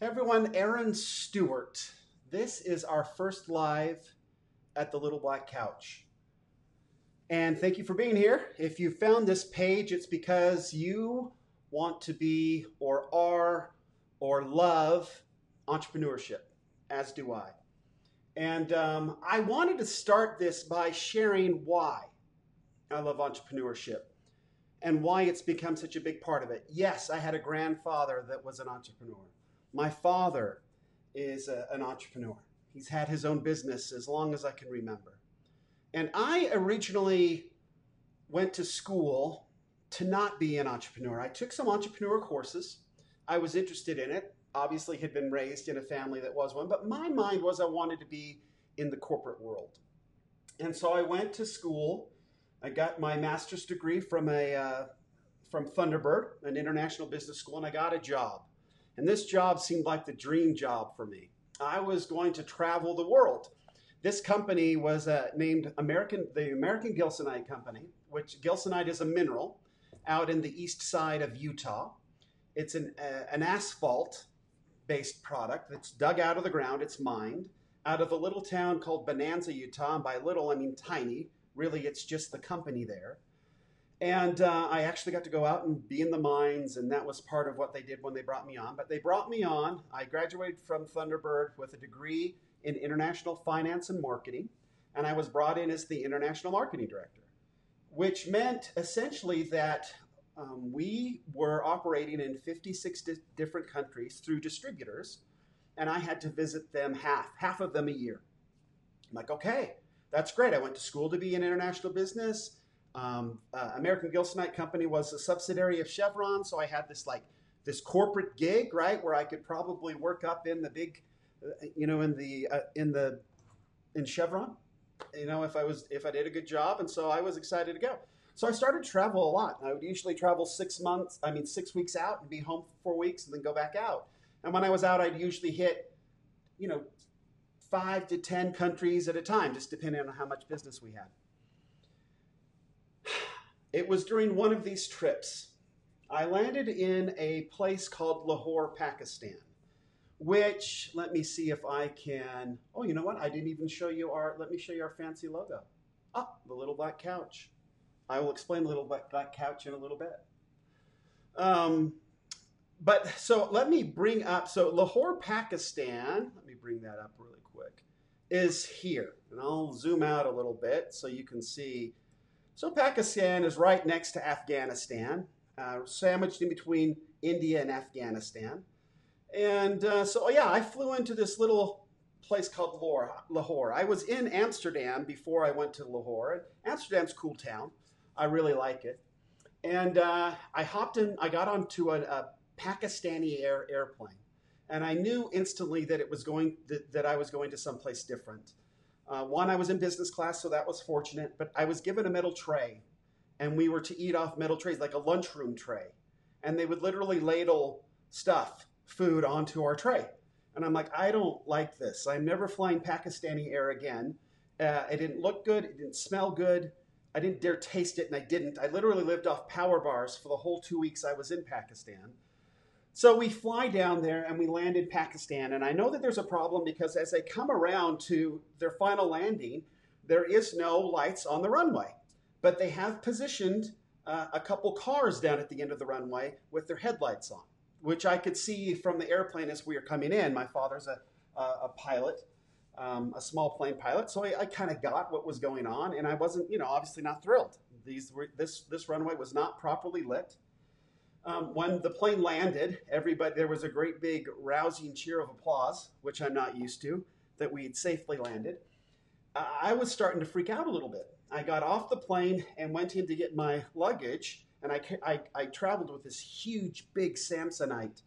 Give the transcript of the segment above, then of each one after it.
Hey everyone, Aaron Stewart. This is our first live at the Little Black Couch. And thank you for being here. If you found this page, it's because you want to be or are or love entrepreneurship, as do I. And um, I wanted to start this by sharing why I love entrepreneurship and why it's become such a big part of it. Yes, I had a grandfather that was an entrepreneur. My father is a, an entrepreneur. He's had his own business as long as I can remember. And I originally went to school to not be an entrepreneur. I took some entrepreneur courses. I was interested in it. Obviously, had been raised in a family that was one, but my mind was I wanted to be in the corporate world. And so I went to school. I got my master's degree from a uh, from Thunderbird, an international business school, and I got a job. And this job seemed like the dream job for me. I was going to travel the world. This company was uh, named American, the American Gilsonite Company, which Gilsonite is a mineral out in the east side of Utah. It's an, uh, an asphalt based product that's dug out of the ground, it's mined out of a little town called Bonanza, Utah. And by little, I mean tiny. Really, it's just the company there. And uh, I actually got to go out and be in the mines, and that was part of what they did when they brought me on. But they brought me on. I graduated from Thunderbird with a degree in international finance and marketing, and I was brought in as the international marketing director, which meant essentially that um, we were operating in 56 di- different countries through distributors, and I had to visit them half, half of them a year. I'm like, okay, that's great. I went to school to be in international business. Um, uh, American Gilsonite Company was a subsidiary of Chevron, so I had this like this corporate gig, right, where I could probably work up in the big, uh, you know, in the uh, in the in Chevron, you know, if I was if I did a good job, and so I was excited to go. So I started travel a lot. I would usually travel six months, I mean six weeks out, and be home for four weeks, and then go back out. And when I was out, I'd usually hit, you know, five to ten countries at a time, just depending on how much business we had. It was during one of these trips. I landed in a place called Lahore, Pakistan, which, let me see if I can. Oh, you know what? I didn't even show you our, let me show you our fancy logo. Ah, the little black couch. I will explain the little black, couch in a little bit. Um, but so let me bring up, so Lahore, Pakistan, let me bring that up really quick, is here. And I'll zoom out a little bit so you can see so Pakistan is right next to Afghanistan, uh, sandwiched in between India and Afghanistan. And uh, so, yeah, I flew into this little place called Lahore. I was in Amsterdam before I went to Lahore. Amsterdam's cool town. I really like it. And uh, I hopped in, I got onto a, a Pakistani air, airplane. And I knew instantly that it was going, that, that I was going to someplace different. Uh, one, I was in business class, so that was fortunate, but I was given a metal tray, and we were to eat off metal trays, like a lunchroom tray. And they would literally ladle stuff, food onto our tray. And I'm like, I don't like this. I'm never flying Pakistani Air again. Uh, it didn't look good. It didn't smell good. I didn't dare taste it, and I didn't. I literally lived off power bars for the whole two weeks I was in Pakistan. So we fly down there and we land in Pakistan. And I know that there's a problem because as they come around to their final landing, there is no lights on the runway. But they have positioned uh, a couple cars down at the end of the runway with their headlights on, which I could see from the airplane as we were coming in. My father's a, a, a pilot, um, a small plane pilot, so I, I kind of got what was going on, and I wasn't, you know, obviously not thrilled. These were, this this runway was not properly lit. Um, when the plane landed, everybody there was a great big rousing cheer of applause, which I'm not used to, that we'd safely landed. I was starting to freak out a little bit. I got off the plane and went in to get my luggage, and I, I, I traveled with this huge, big Samsonite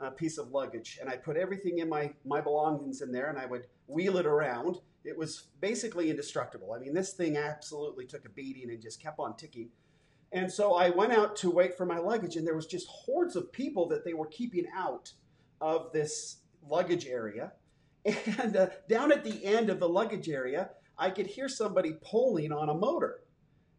uh, piece of luggage, and I put everything in my my belongings in there, and I would wheel it around. It was basically indestructible. I mean, this thing absolutely took a beating and just kept on ticking. And so I went out to wait for my luggage, and there was just hordes of people that they were keeping out of this luggage area. And uh, down at the end of the luggage area, I could hear somebody pulling on a motor.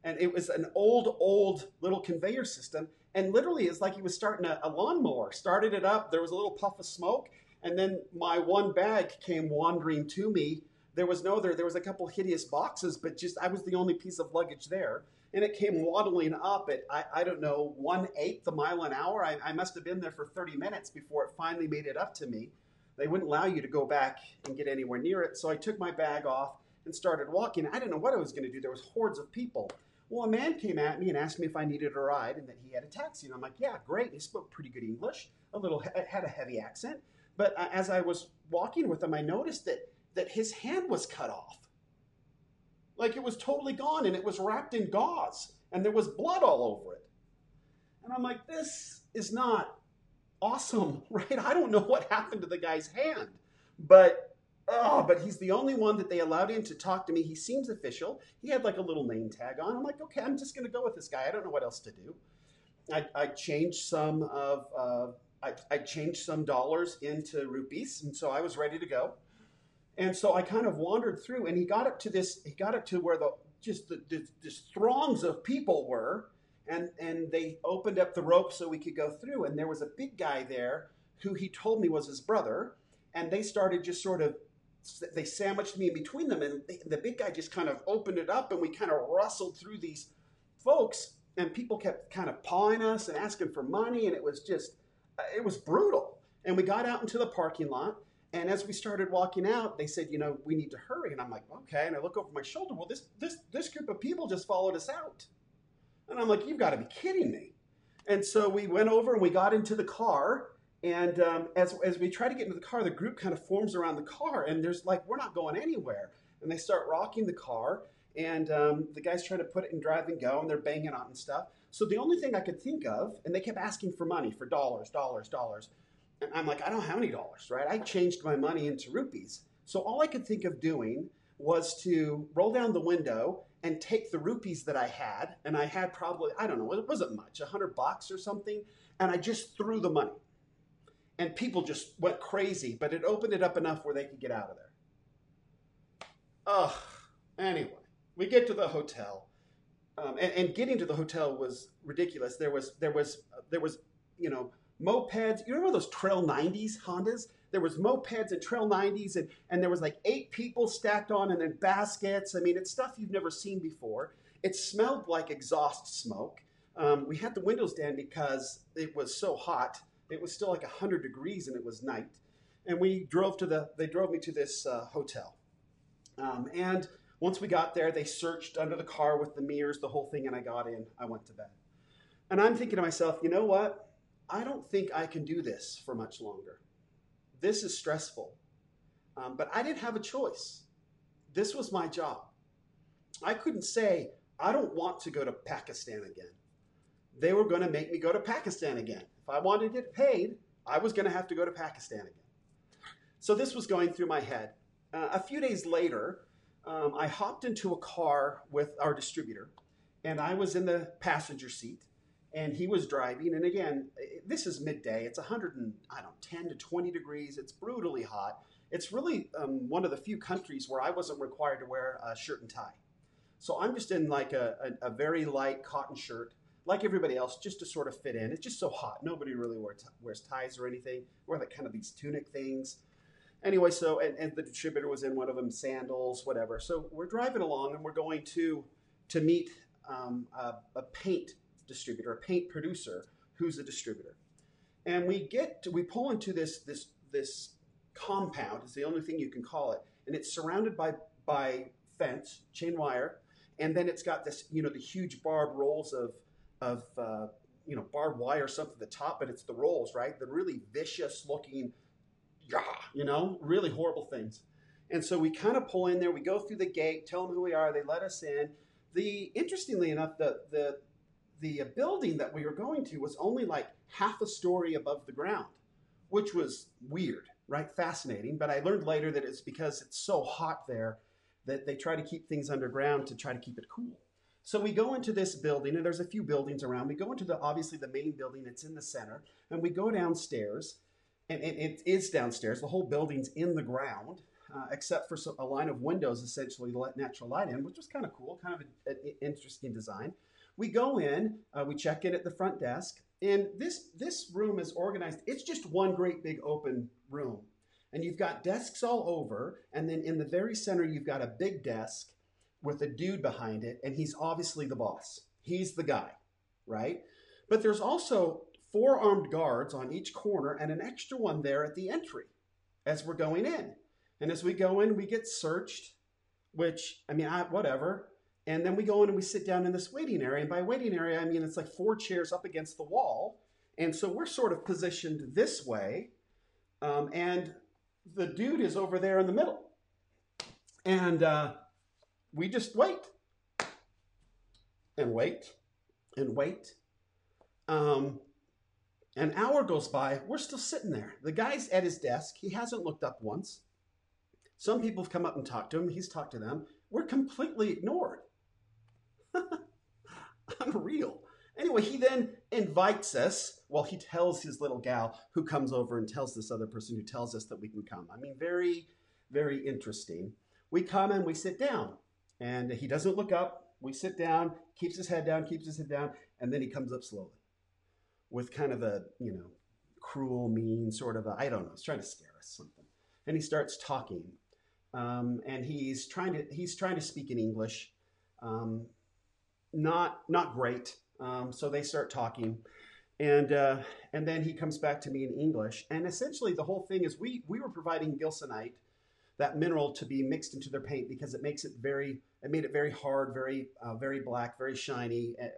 And it was an old, old little conveyor system. and literally it's like he was starting a, a lawnmower. Started it up. There was a little puff of smoke, and then my one bag came wandering to me. There was no other. There was a couple hideous boxes, but just I was the only piece of luggage there, and it came waddling up at I, I don't know one eighth a mile an hour. I, I must have been there for 30 minutes before it finally made it up to me. They wouldn't allow you to go back and get anywhere near it, so I took my bag off and started walking. I didn't know what I was going to do. There was hordes of people. Well, a man came at me and asked me if I needed a ride and that he had a taxi. And I'm like, yeah, great. he spoke pretty good English, a little had a heavy accent. But uh, as I was walking with him, I noticed that that his hand was cut off. Like it was totally gone and it was wrapped in gauze and there was blood all over it. And I'm like, this is not awesome, right? I don't know what happened to the guy's hand, but oh, but he's the only one that they allowed in to talk to me. He seems official. He had like a little name tag on. I'm like, okay, I'm just to go with this guy. I don't know what else to do. I, I changed some of, uh, I, I changed some dollars into rupees, and so I was ready to go. And so I kind of wandered through, and he got up to this. He got up to where the just the, the this throngs of people were, and and they opened up the rope so we could go through. And there was a big guy there who he told me was his brother, and they started just sort of they sandwiched me in between them, and they, the big guy just kind of opened it up, and we kind of rustled through these folks, and people kept kind of pawing us and asking for money, and it was just, it was brutal. And we got out into the parking lot, and as we started walking out, they said, you know, we need to hurry, and I'm like, okay. And I look over my shoulder. Well, this this this group of people just followed us out, and I'm like, you've got to be kidding me. And so we went over and we got into the car, and um, as, as we try to get into the car, the group kind of forms around the car, and there's like, we're not going anywhere. And they start rocking the car, and um, the guys try to put it in drive and go, and they're banging on and stuff. So the only thing I could think of, and they kept asking for money, for dollars, dollars, dollars. And I'm like, I don't have any dollars, right? I changed my money into rupees. So all I could think of doing was to roll down the window and take the rupees that I had, and I had probably, I don't know, it wasn't much, a hundred bucks or something, and I just threw the money and people just went crazy, but it opened it up enough where they could get out of there. Ugh. Anyway, we get to the hotel, um, and, and, getting to the hotel was ridiculous. There was there was there was you know mopeds. You remember those Trail 90s Hondas? There was mopeds and Trail 90s, and and there was like eight people stacked on, and then baskets. I mean, it's stuff you've never seen before. It smelled like exhaust smoke. Um, we had the windows down because it was so hot it was still like 100 degrees and it was night. And we drove to the, they drove me to this uh, hotel. Um, and once we got there, they searched under the car with the mirrors, the whole thing, and I got in. I went to bed. And I'm thinking to myself, you know what? I don't think I can do this for much longer. This is stressful. Um, but I didn't have a choice. This was my job. I couldn't say, I don't want to go to Pakistan again. They were going to make me go to Pakistan again. If I wanted to get paid, I was going to have to go to Pakistan again. So this was going through my head. Uh, a few days later, um, I hopped into a car with our distributor, and I was in the passenger seat, and he was driving. And again, this is midday. It's 100 and I don't know, 10 to 20 degrees. It's brutally hot. It's really um, one of the few countries where I wasn't required to wear a shirt and tie. So I'm just in like a, a, a very light cotton shirt like everybody else, just to sort of fit in. It's just so hot. Nobody really wear t- wears ties or anything. Wear like kind of these tunic things. Anyway, so and, and the distributor was in one of them, sandals, whatever. So we're driving along and we're going to to meet um, a, a, paint distributor, a paint producer who's a distributor. And we get to, we pull into this this this compound. It's the only thing you can call it, and it's surrounded by by fence, chain wire, and then it's got this you know the huge barbed rolls of of uh, you know barbed wire or something at the top, but it's the rolls, right? The really vicious looking, yeah, you know, really horrible things. And so we kind of pull in there. We go through the gate, tell them who we are. They let us in. The interestingly enough, the the the building that we were going to was only like half a story above the ground, which was weird, right? Fascinating. But I learned later that it's because it's so hot there that they try to keep things underground to try to keep it cool. So we go into this building, and there's a few buildings around. We go into the obviously the main building that's in the center, and we go downstairs, and, and it is downstairs. The whole building's in the ground, uh, except for a line of windows essentially to let natural light in, which was kind of cool, kind of an interesting design. We go in, uh, we check in at the front desk, and this this room is organized. It's just one great big open room, and you've got desks all over, and then in the very center you've got a big desk with a dude behind it, and he's obviously the boss. He's the guy, right? But there's also four armed guards on each corner and an extra one there at the entry as we're going in. And as we go in, we get searched, which, I mean, I, whatever. And then we go in and we sit down in this waiting area. And by waiting area, I mean it's like four chairs up against the wall. And so we're sort of positioned this way. Um, and the dude is over there in the middle. And uh, we just wait and wait and wait. Um, an hour goes by. We're still sitting there. The guy's at his desk. He hasn't looked up once. Some people have come up and talked to him. He's talked to them. We're completely ignored. Unreal. Anyway, he then invites us. Well, he tells his little gal who comes over and tells this other person who tells us that we can come. I mean, very, very interesting. We come and we sit down, and he doesn't look up. We sit down, keeps his head down, keeps his head down, and then he comes up slowly with kind of a, you know, cruel, mean sort of I don't know, he's trying to scare us something. And he starts talking. Um, and he's trying to he's trying to speak in English. Um, not not great. Um, so they start talking, and uh, and then he comes back to me in English. And essentially, the whole thing is we we were providing gilsonite, that mineral, to be mixed into their paint because it makes it very it made it very hard, very uh, very black, very shiny. It,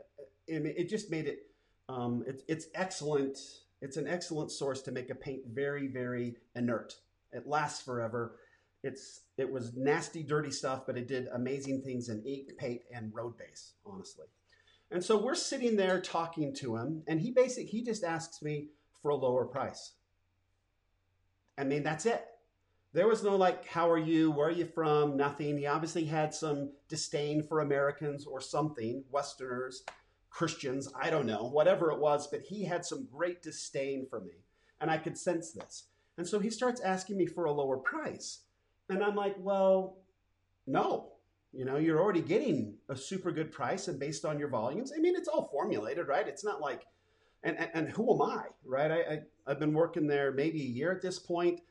it, it just made it um, it's it's excellent. It's an excellent source to make a paint very very inert. It lasts forever. It's it was nasty, dirty stuff, but it did amazing things in ink, paint, and road base. Honestly, and so we're sitting there talking to him, and he basically he just asks me for a lower price. I mean, that's it. There was no like, how are you? Where are you from? Nothing. He obviously had some disdain for Americans or something, Westerners. Christians, I don't know, whatever it was, but he had some great disdain for me. And I could sense this. And so he starts asking me for a lower price. And I'm like, well, no. You know, you're already getting a super good price and based on your volumes. I mean, it's all formulated, right? It's not like, and, and, and who am I, right? I, I, have been working there maybe a year at this point.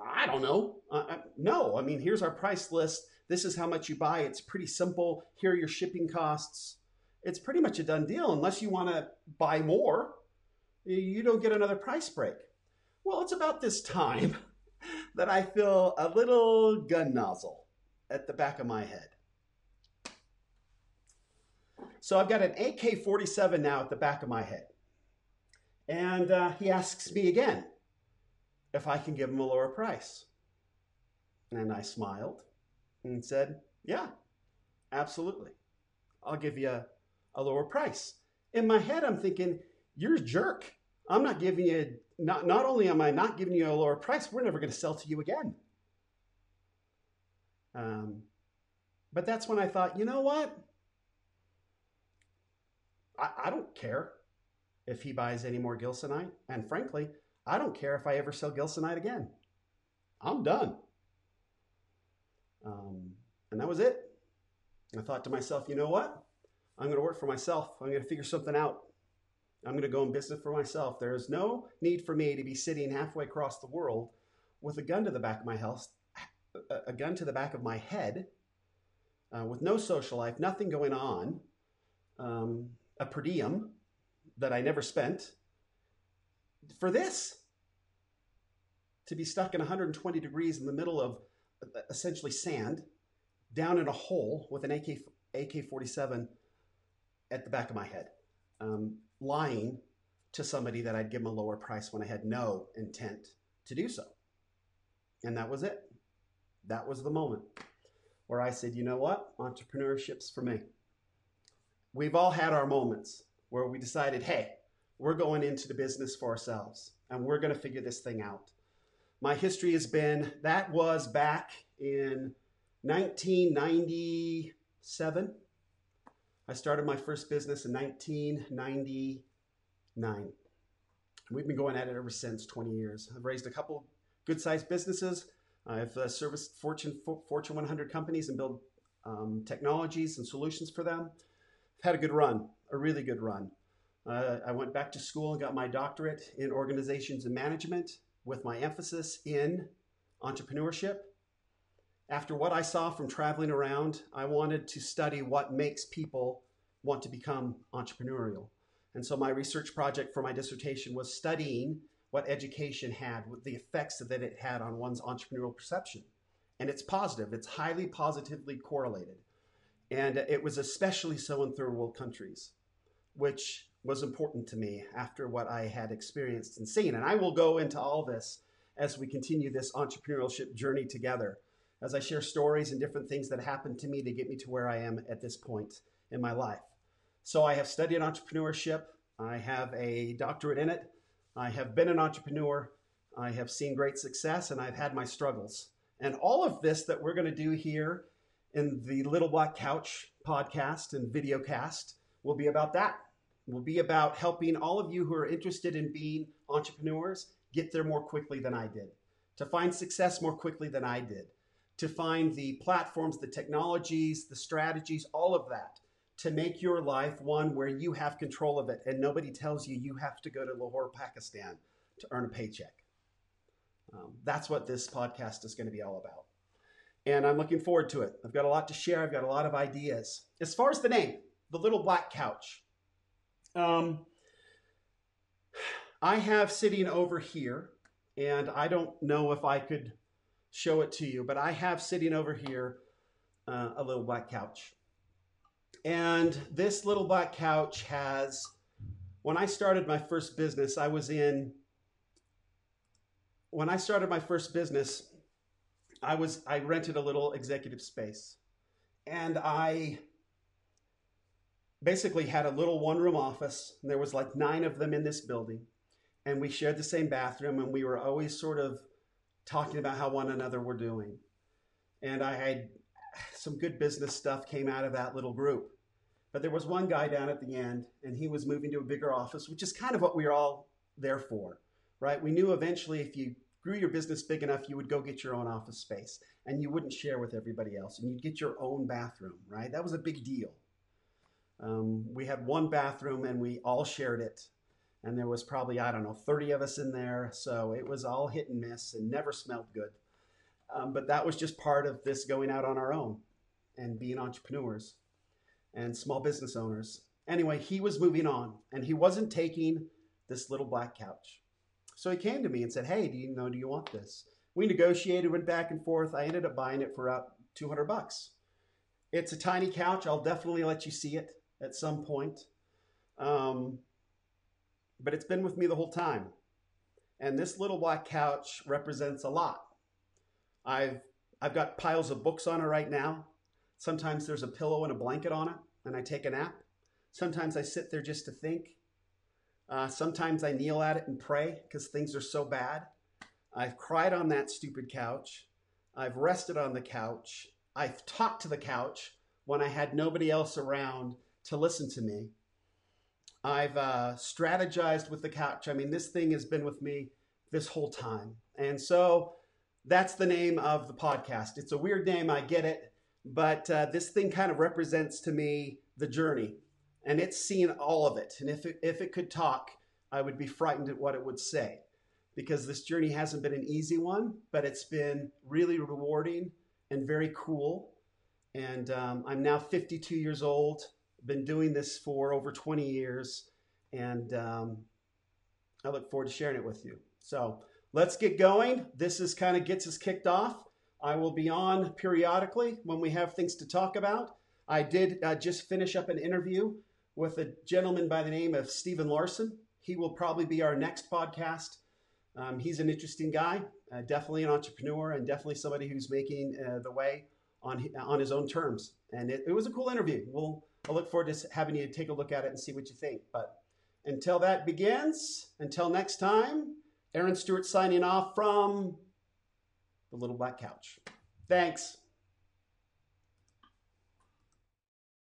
I don't know. Uh, uh, no, I mean, here's our price list. This is how much you buy. It's pretty simple. Here are your shipping costs it's pretty much a done deal unless you want to buy more. You don't get another price break. Well, it's about this time that I feel a little gun nozzle at the back of my head. So I've got an AK 47 now at the back of my head. And uh, he asks me again if I can give him a lower price. And I smiled and said, Yeah, absolutely. I'll give you a lower price. In my head, I'm thinking, you're a jerk. I'm not giving you, not, not only am I not giving you a lower price, we're never going to sell to you again. Um, but that's when I thought, you know what? I, I don't care if he buys any more Gilsonite. And frankly, I don't care if I ever sell Gilsonite again. I'm done. Um, and that was it. I thought to myself, you know what? I'm going to work for myself. I'm going to figure something out. I'm going to go in business for myself. There is no need for me to be sitting halfway across the world with a gun to the back of my house, a gun to the back of my head, uh, with no social life, nothing going on, um, a per diem that I never spent for this. To be stuck in 120 degrees in the middle of uh, essentially sand, down in a hole with an AK AK 47 at the back of my head, um, lying to somebody that I'd give them a lower price when I had no intent to do so. And that was it. That was the moment where I said, you know what? Entrepreneurship's for me. We've all had our moments where we decided, hey, we're going into the business for ourselves and we're going to figure this thing out. My history has been that was back in 1997 I started my first business in 1999. We've been going at it ever since 20 years. I've raised a couple good sized businesses. I've uh, serviced Fortune, Fortune 100 companies and built um, technologies and solutions for them. I've had a good run. a really good run. Uh, I went back to school and got my doctorate in organizations and management with my emphasis in entrepreneurship. After what I saw from traveling around, I wanted to study what makes people want to become entrepreneurial. And so my research project for my dissertation was studying what education had, the effects that it had on one's entrepreneurial perception. And it's positive, it's highly positively correlated. And it was especially so in third world countries, which was important to me after what I had experienced and seen. And I will go into all this as we continue this entrepreneurship journey together, as I share stories and different things that happened to me to get me to where I am at this point in my life. So I have studied entrepreneurship. I have a doctorate in it. I have been an entrepreneur. I have seen great success and I've had my struggles. And all of this that we're going to do here in the Little Black Couch podcast and video cast will be about that will be about helping all of you who are interested in being entrepreneurs get there more quickly than I did, to find success more quickly than I did, to find the platforms, the technologies, the strategies, all of that to make your life one where you have control of it and nobody tells you you have to go to Lahore, Pakistan to earn a paycheck. Um, that's what this podcast is going to be all about. And I'm looking forward to it. I've got a lot to share, I've got a lot of ideas. As far as the name, The Little Black Couch, um, I have sitting over here, and I don't know if I could show it to you, but I have sitting over here uh, a little black couch. And this little black couch has, when I started my first business, I was in, when I started my first business, I was, I rented a little executive space. And I basically had a little one room office. There was like nine of them in this building. And we shared the same bathroom and we were always sort of talking about how one another were doing. And I had some good business stuff came out of that little group. But there was one guy down at the end and he was moving to a bigger office, which is kind of what we were all there for, right? We knew eventually if you grew your business big enough, you would go get your own office space and you wouldn't share with everybody else and you'd get your own bathroom, right? That was a big deal. Um, we had one bathroom and we all shared it. And there was probably, I don't know, 30 of us in there. So it was all hit and miss and never smelled good. Um, but that was just part of this going out on our own and being entrepreneurs and small business owners. Anyway, he was moving on and he wasn't taking this little black couch. So he came to me and said, Hey, do you know, do you want this? We negotiated, went back and forth. I ended up buying it for about 200 bucks. It's a tiny couch. I'll definitely let you see it at some point. Um, but it's been with me the whole time. And this little black couch represents a lot. I've I've got piles of books on it right now. Sometimes there's a pillow and a blanket on it, and I take a nap. Sometimes I sit there just to think. Uh, sometimes I kneel at it and pray because things are so bad. I've cried on that stupid couch. I've rested on the couch. I've talked to the couch when I had nobody else around to listen to me. I've uh, strategized with the couch. I mean, this thing has been with me this whole time. And so that's the name of the podcast. It's a weird name, I get it, but uh, this thing kind of represents to me the journey. And it's seen all of it. And if it, if it could talk, I would be frightened at what it would say because this journey hasn't been an easy one, but it's been really rewarding and very cool. And um, I'm now 52 years old been doing this for over 20 years, and um, I look forward to sharing it with you. So let's get going. This is kind of gets us kicked off. I will be on periodically when we have things to talk about. I did uh, just finish up an interview with a gentleman by the name of Stephen Larson. He will probably be our next podcast. Um, he's an interesting guy, uh, definitely an entrepreneur, and definitely somebody who's making uh, the way on on his own terms. And it, it was a cool interview. We'll I look forward to having you take a look at it and see what you think. But until that begins, until next time, Aaron Stewart signing off from the Little Black Couch. Thanks.